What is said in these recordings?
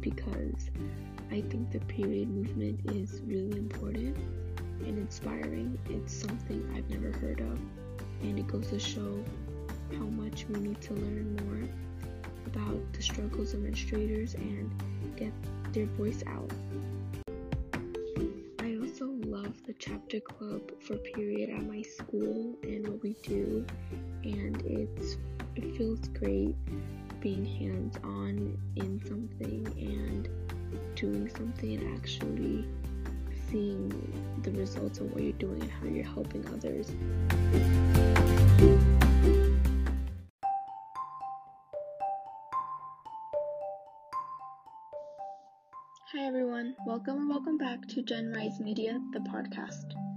because I think the period movement is really important and inspiring. It's something I've never heard of, and it goes to show how much we need to learn more about the struggles of menstruators and get their voice out. I also love the chapter club for period at my school and what we do, and it's it feels great being hands on in something and doing something and actually seeing the results of what you're doing and how you're helping others. Hi everyone, welcome and welcome back to Gen Rise Media, the podcast.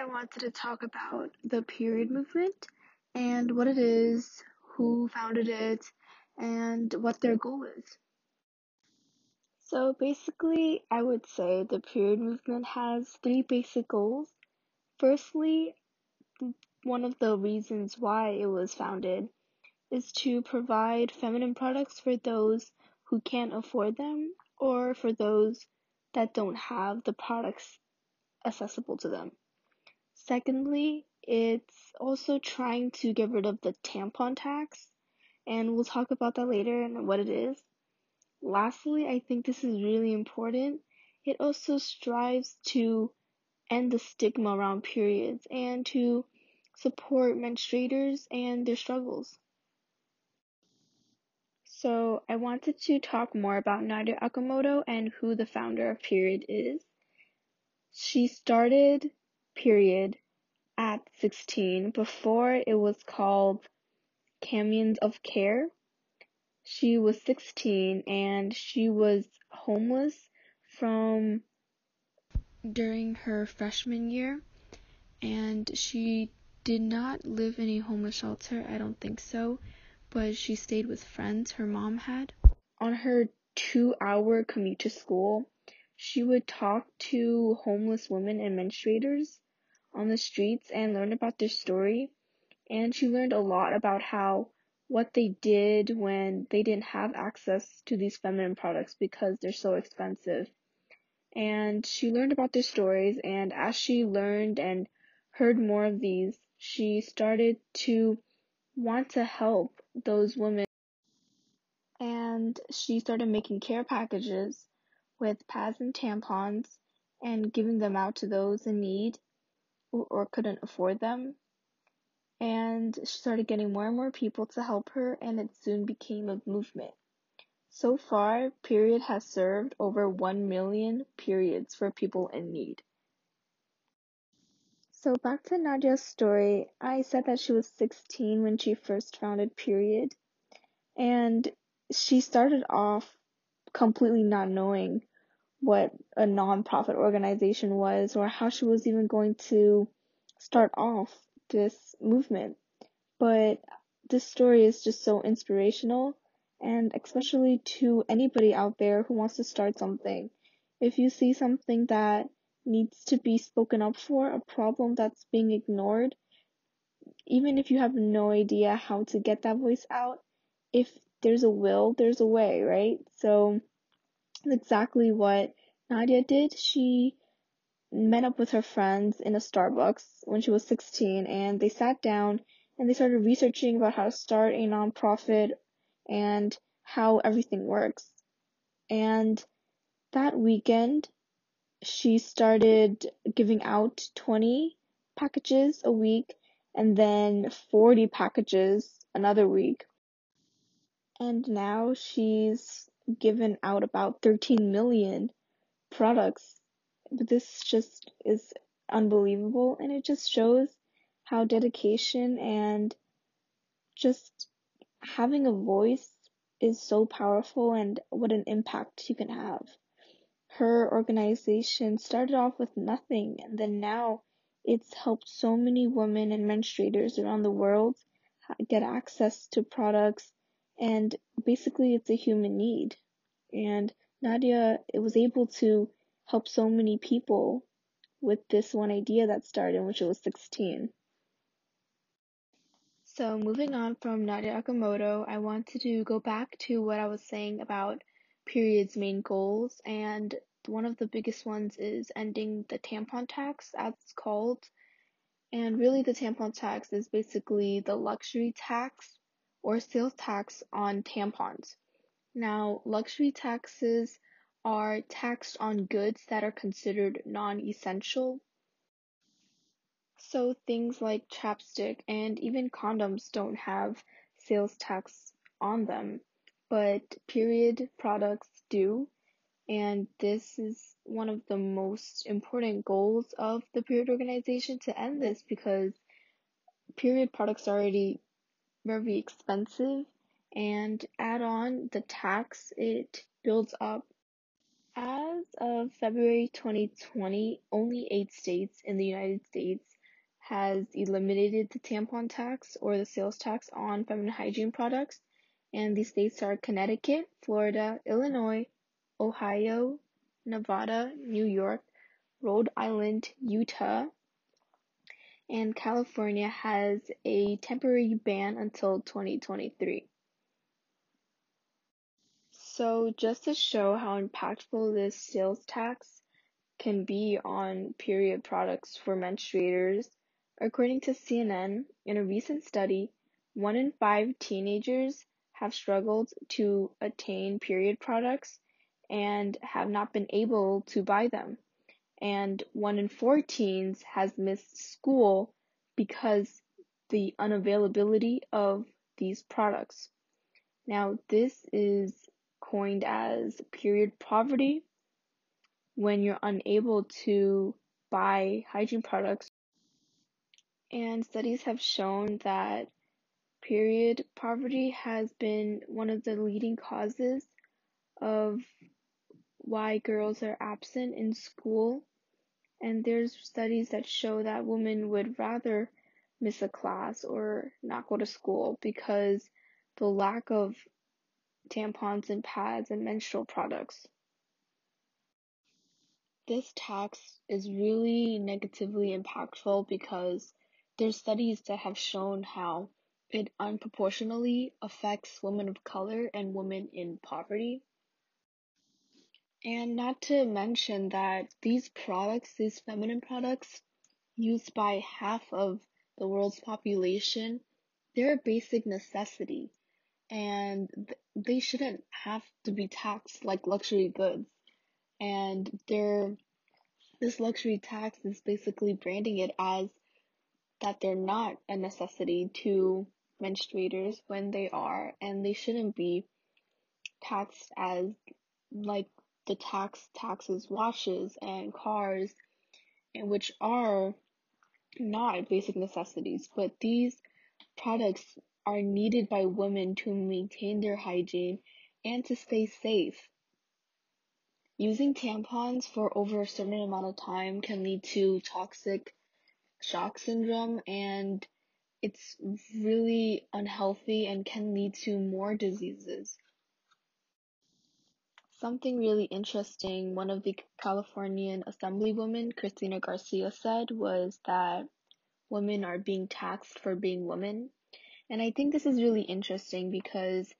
I wanted to talk about the period movement and what it is, who founded it, and what their goal is. So basically, I would say the period movement has three basic goals. Firstly, one of the reasons why it was founded is to provide feminine products for those who can't afford them or for those that don't have the products accessible to them. Secondly, it's also trying to get rid of the tampon tax, and we'll talk about that later and what it is. Lastly, I think this is really important. It also strives to end the stigma around periods and to support menstruators and their struggles. So I wanted to talk more about Nadya Okamoto and who the founder of Period is. She started Period at 16 before it was called Camions of Care. She was 16 and she was homeless from during her freshman year and she did not live in a homeless shelter, I don't think so but she stayed with friends her mom had. On her two hour commute to school, she would talk to homeless women and menstruators on the streets and learned about their story. And she learned a lot about how what they did when they didn't have access to these feminine products because they're so expensive. And she learned about their stories, and as she learned and heard more of these, she started to want to help those women. And she started making care packages with pads and tampons and giving them out to those in need or couldn't afford them. And she started getting more and more people to help her, and it soon became a movement. So far, Period has served over 1 million periods for people in need. So back to Nadya's story, I said that she was 16 when she first founded Period. And she started off completely not knowing what a nonprofit organization was or how she was even going to start off this movement. But this story is just so inspirational and especially to anybody out there who wants to start something. If you see something that needs to be spoken up for, a problem that's being ignored, even if you have no idea how to get that voice out, if there's a will, there's a way, right? So exactly what Nadya did. She met up with her friends in a Starbucks when she was 16 and they sat down and they started researching about how to start a nonprofit and how everything works. And that weekend, she started giving out 20 packages a week and then 40 packages another week. And now she's given out about 13 million products. But this just is unbelievable and it just shows how dedication and just having a voice is so powerful and what an impact you can have her organization started off with nothing and then now it's helped so many women and menstruators around the world get access to products and basically it's a human need. And Nadya it was able to help so many people with this one idea that started when she was 16 So, moving on from Nadya Okamoto, I wanted to go back to what I was saying about period's main goals, and one of the biggest ones is ending the tampon tax, as it's called. And really, the tampon tax is basically the luxury tax or sales tax on tampons. Now, luxury taxes are taxed on goods that are considered non essential. So, things like chapstick and even condoms don't have sales tax on them, but period products do. And this is one of the most important goals of the period organization to end this because period products already very expensive and add on the tax, it builds up. As of February 2020, only eight states in the United States has eliminated the tampon tax or the sales tax on feminine hygiene products, and these states are Connecticut, Florida, Illinois, Ohio, Nevada, New York, Rhode Island, Utah, and California has a temporary ban until 2023. So, just to show how impactful this sales tax can be on period products for menstruators, according to CNN, in a recent study, one in five teenagers have struggled to attain period products and have not been able to buy them and one in four teens has missed school because the unavailability of these products. Now, this is coined as period poverty when you're unable to buy hygiene products. And studies have shown that period poverty has been one of the leading causes of why girls are absent in school and there's studies that show that women would rather miss a class or not go to school because the lack of tampons and pads and menstrual products. This tax is really negatively impactful because there's studies that have shown how it unproportionally affects women of color and women in poverty. And not to mention that these products, these feminine products, used by half of the world's population, they're a basic necessity. And they shouldn't have to be taxed like luxury goods. And they're, this luxury tax is basically branding it as that they're not a necessity to menstruators when they are, and they shouldn't be taxed as like the tax taxes watches and cars and which are not basic necessities but these products are needed by women to maintain their hygiene and to stay safe. Using tampons for over a certain amount of time can lead to toxic shock syndrome and it's really unhealthy and can lead to more diseases Something really interesting one of the Californian Assemblywomen, Cristina Garcia, said was that women are being taxed for being women. And I think this is really interesting because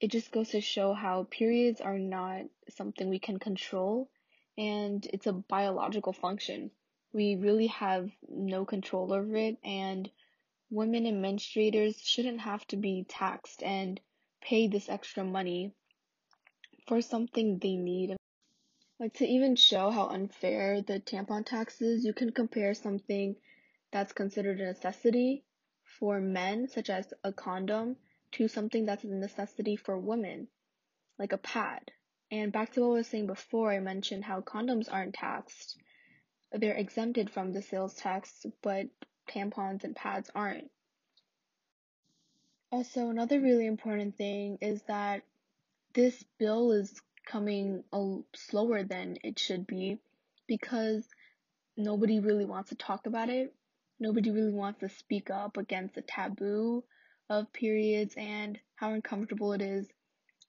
it just goes to show how periods are not something we can control and it's a biological function. We really have no control over it, and women and menstruators shouldn't have to be taxed and pay this extra money for something they need. Like to even show how unfair the tampon tax is, you can compare something that's considered a necessity for men, such as a condom, to something that's a necessity for women, like a pad. And back to what I was saying before, I mentioned how condoms aren't taxed. They're exempted from the sales tax, but tampons and pads aren't. Also, another really important thing is that this bill is coming a slower than it should be because nobody really wants to talk about it. Nobody really wants to speak up against the taboo of periods and how uncomfortable it is,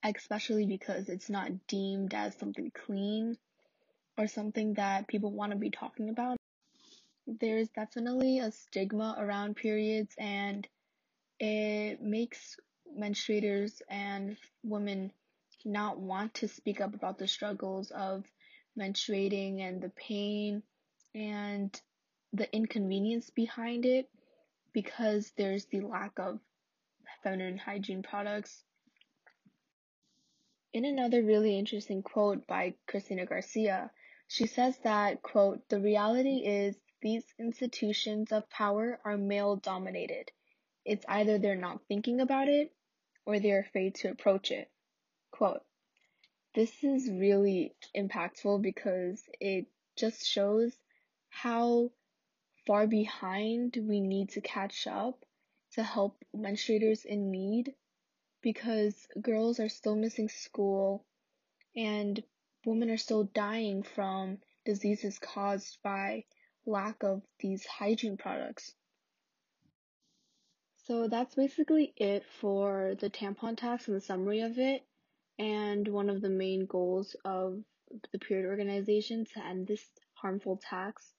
especially because it's not deemed as something clean or something that people want to be talking about. There's definitely a stigma around periods and it makes menstruators and women not want to speak up about the struggles of menstruating and the pain and the inconvenience behind it because there's the lack of feminine hygiene products. In another really interesting quote by Cristina Garcia, she says that, quote, the reality is these institutions of power are male dominated. It's either they're not thinking about it or they're afraid to approach it. Quote, this is really impactful because it just shows how far behind we need to catch up to help menstruators in need because girls are still missing school and women are still dying from diseases caused by lack of these hygiene products. So that's basically it for the tampon tax and the summary of it, and one of the main goals of the period organization to end this harmful tax.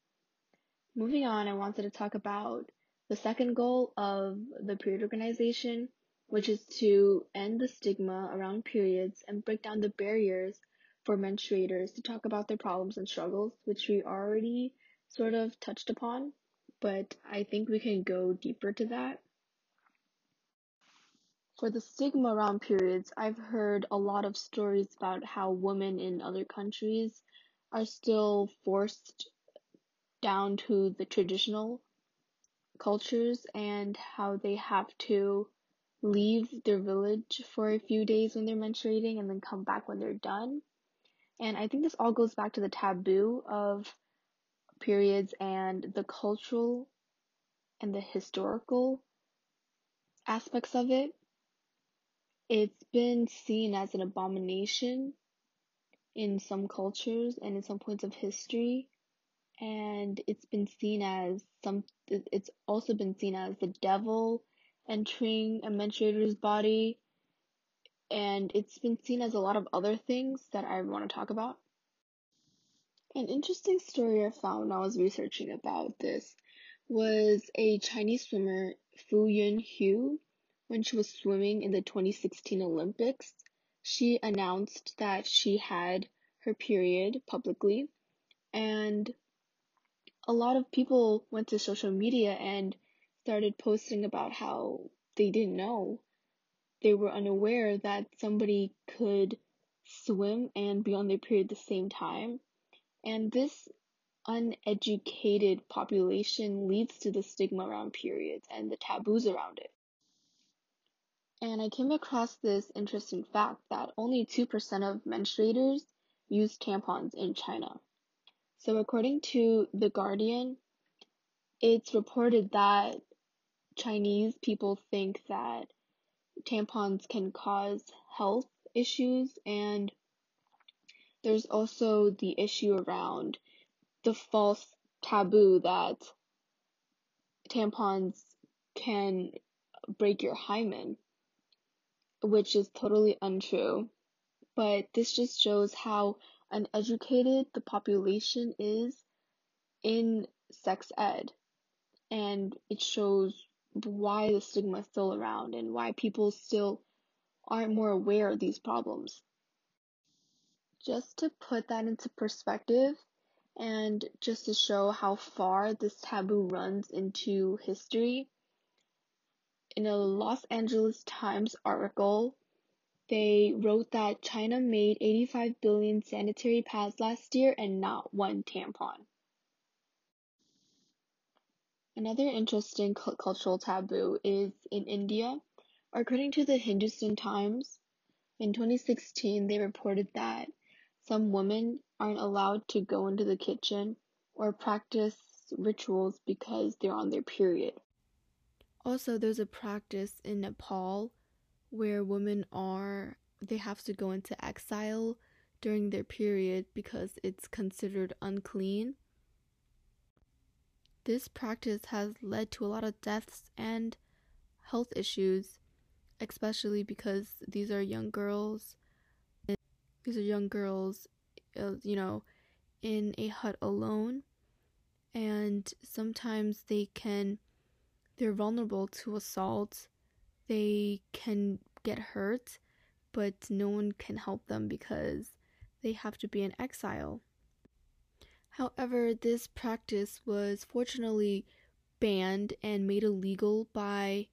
Moving on, I wanted to talk about the second goal of the period organization, which is to end the stigma around periods and break down the barriers for menstruators to talk about their problems and struggles, which we already sort of touched upon, but I think we can go deeper to that. For the stigma around periods, I've heard a lot of stories about how women in other countries are still forced down to the traditional cultures and how they have to leave their village for a few days when they're menstruating and then come back when they're done. And I think this all goes back to the taboo of periods and the cultural and the historical aspects of it. It's been seen as an abomination in some cultures and in some points of history. And it's been seen as some it's also been seen as the devil entering a menstruator's body. And it's been seen as a lot of other things that I want to talk about. An interesting story I found when I was researching about this was a Chinese swimmer, Fu Yun Hu, when she was swimming in the 2016 Olympics. She announced that she had her period publicly, and a lot of people went to social media and started posting about how they didn't know. They were unaware that somebody could swim and be on their period at the same time. And this uneducated population leads to the stigma around periods and the taboos around it. And I came across this interesting fact that only 2% of menstruators use tampons in China. So, according to The Guardian, it's reported that Chinese people think that tampons can cause health issues, and there's also the issue around the false taboo that tampons can break your hymen, which is totally untrue. But this just shows how uneducated the population is in sex ed. And it shows why the stigma is still around and why people still aren't more aware of these problems. Just to put that into perspective, and just to show how far this taboo runs into history, in a Los Angeles Times article they wrote that China made 85 billion sanitary pads last year and not one tampon. Another interesting cultural taboo is in India. According to the Hindustan Times, in 2016 they reported that some women aren't allowed to go into the kitchen or practice rituals because they're on their period. Also, there's a practice in Nepal where women are they have to go into exile during their period because it's considered unclean. This practice has led to a lot of deaths and health issues, especially because these are young girls. These are young girls, uh, you know, in a hut alone, and sometimes they can, they're vulnerable to assault they can get hurt, but no one can help them because they have to be in exile. However, this practice was fortunately banned and made illegal by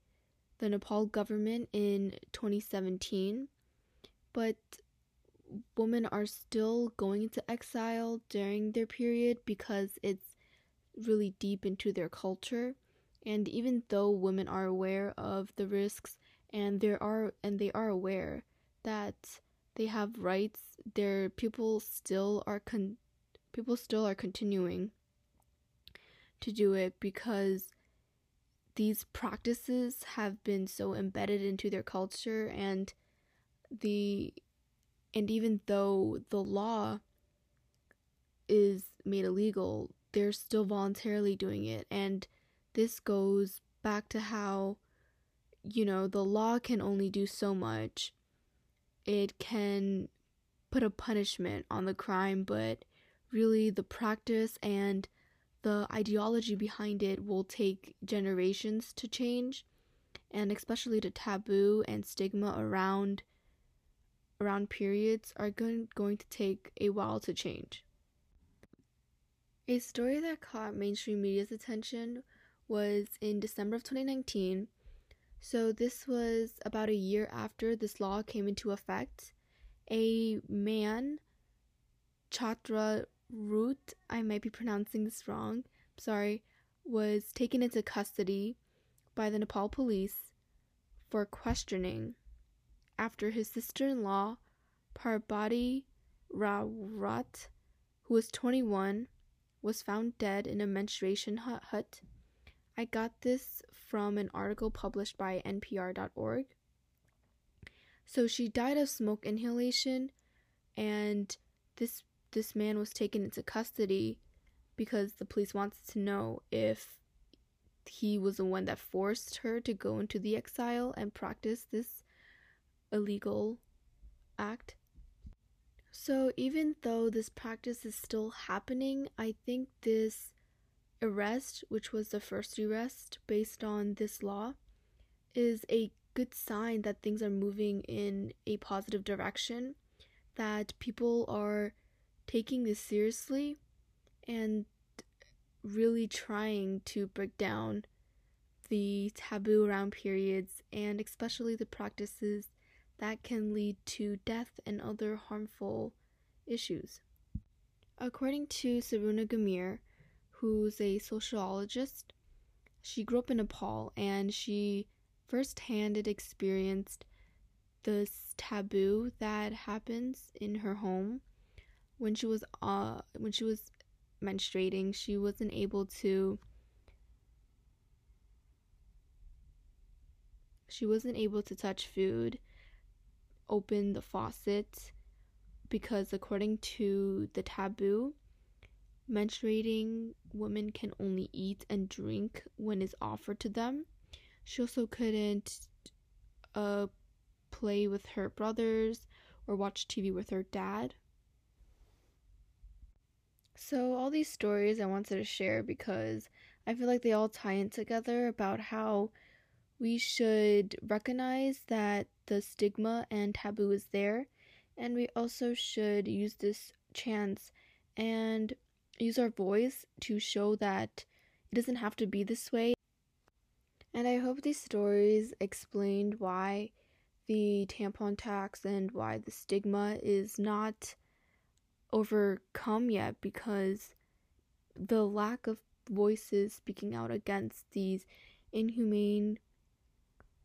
the Nepal government in 2017. But women are still going into exile during their period because it's really deep into their culture. And even though women are aware of the risks and there are and they are aware that they have rights, their people still are con- people still are continuing to do it because these practices have been so embedded into their culture and the and even though the law is made illegal they're still voluntarily doing it. And this goes back to how you know the law can only do so much it can put a punishment on the crime but really the practice and the ideology behind it will take generations to change and especially the taboo and stigma around around periods are going, going to take a while to change. A story that caught mainstream media's attention was in December of 2019. So, this was about a year after this law came into effect. A man, Chatra Root, I might be pronouncing this wrong, sorry, was taken into custody by the Nepal police for questioning after his sister in law, Parbati Rawat, who was 21, was found dead in a menstruation hut. I got this from an article published by NPR.org. So she died of smoke inhalation, and this this man was taken into custody because the police wanted to know if he was the one that forced her to go into the exile and practice this illegal act. So, even though this practice is still happening, I think this arrest, which was the first arrest based on this law, is a good sign that things are moving in a positive direction, that people are taking this seriously and really trying to break down the taboo around periods and especially the practices that can lead to death and other harmful issues. According to Saruna Gamir, who's a sociologist, she grew up in Nepal and she firsthand experienced this taboo that happens in her home. When she was uh when she was menstruating she wasn't able to she wasn't able to touch food open the faucet because according to the taboo menstruating women can only eat and drink when it's offered to them. She also couldn't uh play with her brothers or watch TV with her dad. So, all these stories I wanted to share because I feel like they all tie in together about how we should recognize that the stigma and taboo is there, and we also should use this chance and use our voice to show that it doesn't have to be this way. And I hope these stories explained why the tampon tax and why the stigma is not overcome yet because the lack of voices speaking out against these inhumane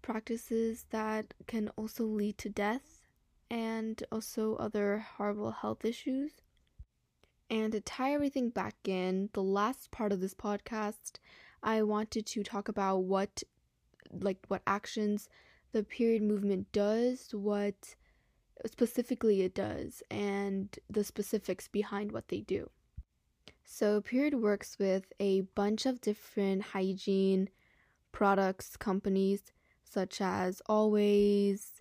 practices that can also lead to death and also other horrible health issues. And to tie everything back in, the last part of this podcast, I wanted to talk about what like what actions the period movement does, what specifically it does and the specifics behind what they do. So, Period works with a bunch of different hygiene products companies such as Always,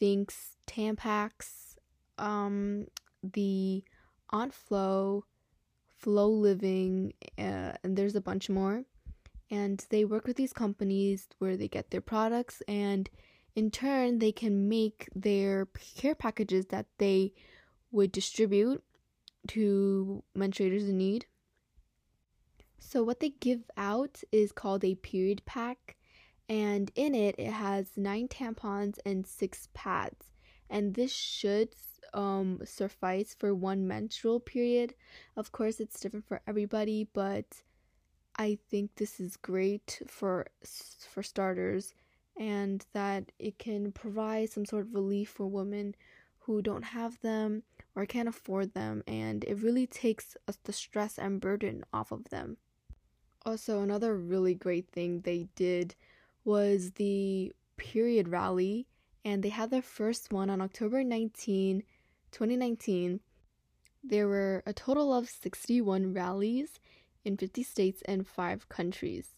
Thinx, Tampax, um, the Aunt Flow, Flow Living, uh, and there's a bunch more. And they work with these companies where they get their products, and in turn, they can make their care packages that they would distribute to menstruators in need. So, what they give out is called a period pack, and in it, it has nine tampons and six pads. And this should um, suffice for one menstrual period. Of course, it's different for everybody, but I think this is great for for starters, and that it can provide some sort of relief for women who don't have them or can't afford them, and it really takes the stress and burden off of them. Also, another really great thing they did was the period rally, and they had their first one on October 19, 2019. There were a total of 61 rallies in 50 states and 5 countries.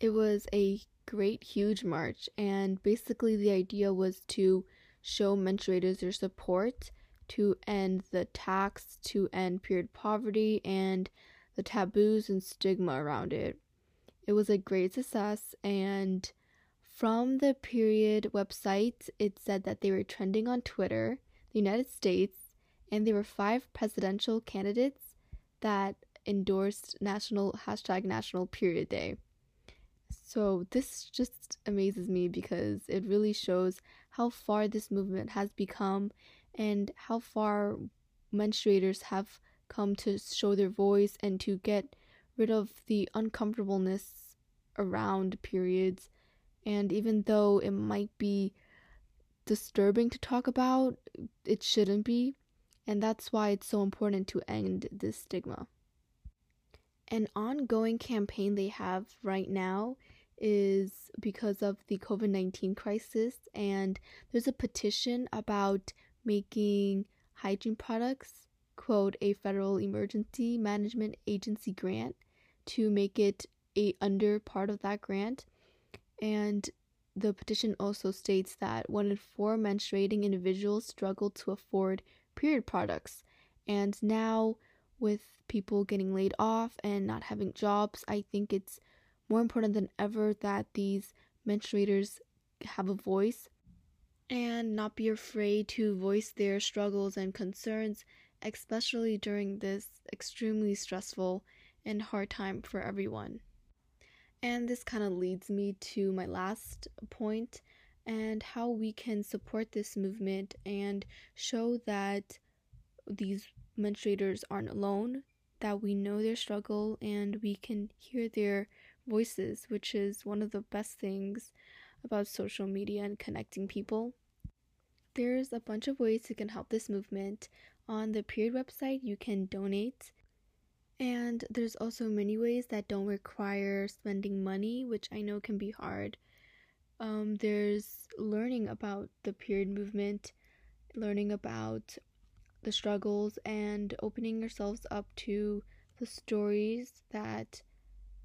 It was a great, huge march, and basically, the idea was to show menstruators their support to end the tax, to end period poverty, and the taboos and stigma around it. It was a great success, and from the period website, it said that they were trending on Twitter, United States, and there were five presidential candidates that endorsed national hashtag national period day. So this just amazes me because it really shows how far this movement has become and how far menstruators have come to show their voice and to get rid of the uncomfortableness around periods. And even though it might be disturbing to talk about, it shouldn't be. And that's why it's so important to end this stigma. An ongoing campaign they have right now is because of the COVID 19 crisis, and there's a petition about making hygiene products quote a federal emergency management agency grant to make it a under part of that grant and the petition also states that one in four menstruating individuals struggle to afford period products and now with people getting laid off and not having jobs i think it's more important than ever that these menstruators have a voice and not be afraid to voice their struggles and concerns especially during this extremely stressful and hard time for everyone. And this kind of leads me to my last point and how we can support this movement and show that these menstruators aren't alone, that we know their struggle and we can hear their voices, which is one of the best things about social media and connecting people. There's a bunch of ways you can help this movement. On the period website, you can donate. And there's also many ways that don't require spending money, which I know can be hard. Um, there's learning about the period movement, learning about the struggles, and opening yourselves up to the stories that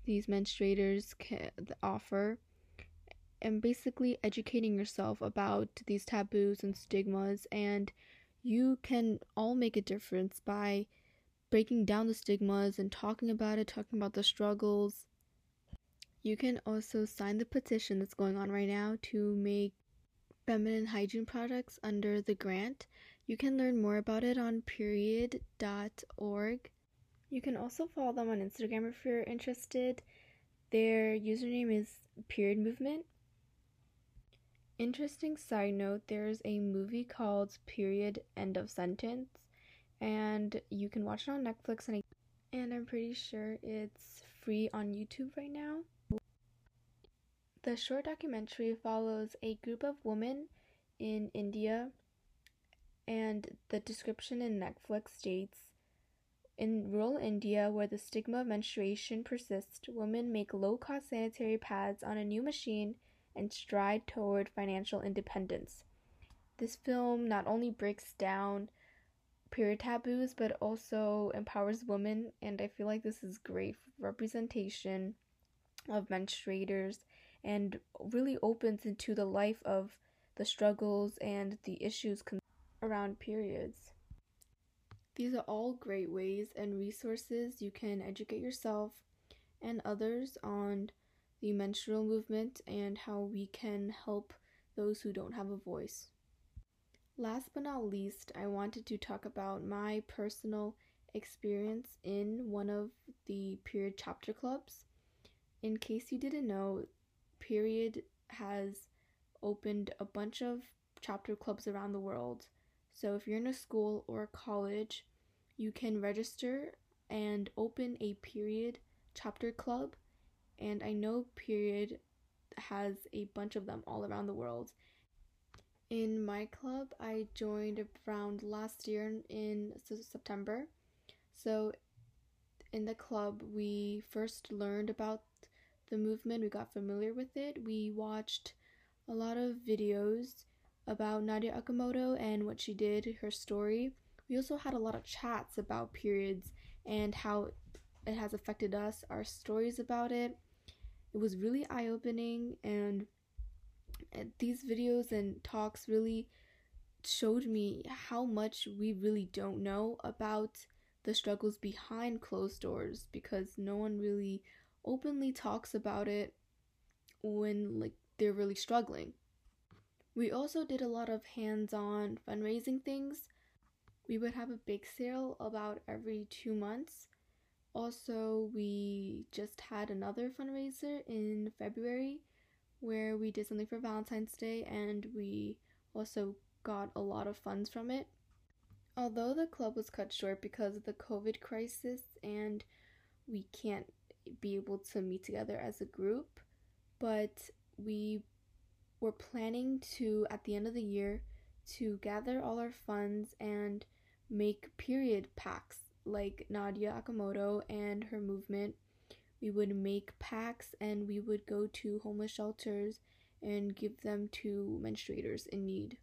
these menstruators can offer and basically educating yourself about these taboos and stigmas and you can all make a difference by breaking down the stigmas and talking about it, talking about the struggles. You can also sign the petition that's going on right now to make feminine hygiene products under the grant. You can learn more about it on period.org. You can also follow them on Instagram if you're interested. Their username is period movement Interesting side note there's a movie called Period End of Sentence, and you can watch it on Netflix, and, and I'm pretty sure it's free on YouTube right now. The short documentary follows a group of women in India, and the description in Netflix states in rural India, where the stigma of menstruation persists, women make low cost sanitary pads on a new machine and stride toward financial independence. This film not only breaks down period taboos but also empowers women, and I feel like this is great representation of menstruators and really opens into the life of the struggles and the issues around periods. These are all great ways and resources you can educate yourself and others on the menstrual movement and how we can help those who don't have a voice. Last but not least, I wanted to talk about my personal experience in one of the period chapter clubs. In case you didn't know, period has opened a bunch of chapter clubs around the world. So if you're in a school or a college, you can register and open a period chapter club. And I know period has a bunch of them all around the world. In my club, I joined around last year in September. So in the club, we first learned about the movement, we got familiar with it. We watched a lot of videos about Nadya Okamoto and what she did, her story. We also had a lot of chats about periods and how it has affected us, our stories about it. It was really eye opening, and these videos and talks really showed me how much we really don't know about the struggles behind closed doors because no one really openly talks about it when like they're really struggling. We also did a lot of hands-on fundraising things. We would have a big sale about every 2 months. Also, we just had another fundraiser in February where we did something for Valentine's Day and we also got a lot of funds from it. Although the club was cut short because of the COVID crisis and we can't be able to meet together as a group, but we were planning to, at the end of the year, to gather all our funds and make period packs like Nadya Okamoto and her movement. We would make packs and we would go to homeless shelters and give them to menstruators in need.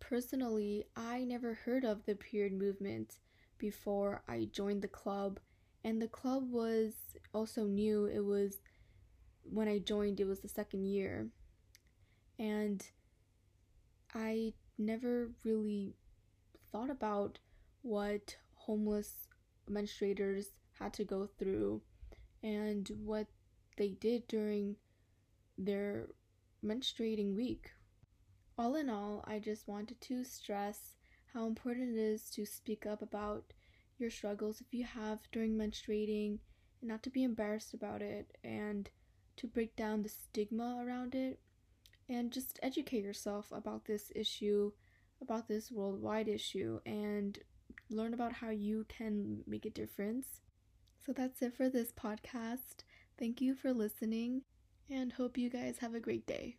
Personally, I never heard of the period movement before I joined the club and the club was also new. It was when I joined, it was the second year. And I never really thought about what homeless menstruators had to go through and what they did during their menstruating week. All in all, I just wanted to stress how important it is to speak up about your struggles if you have during menstruating and not to be embarrassed about it and to break down the stigma around it and just educate yourself about this issue, about this worldwide issue, and learn about how you can make a difference. So that's it for this podcast. Thank you for listening and hope you guys have a great day.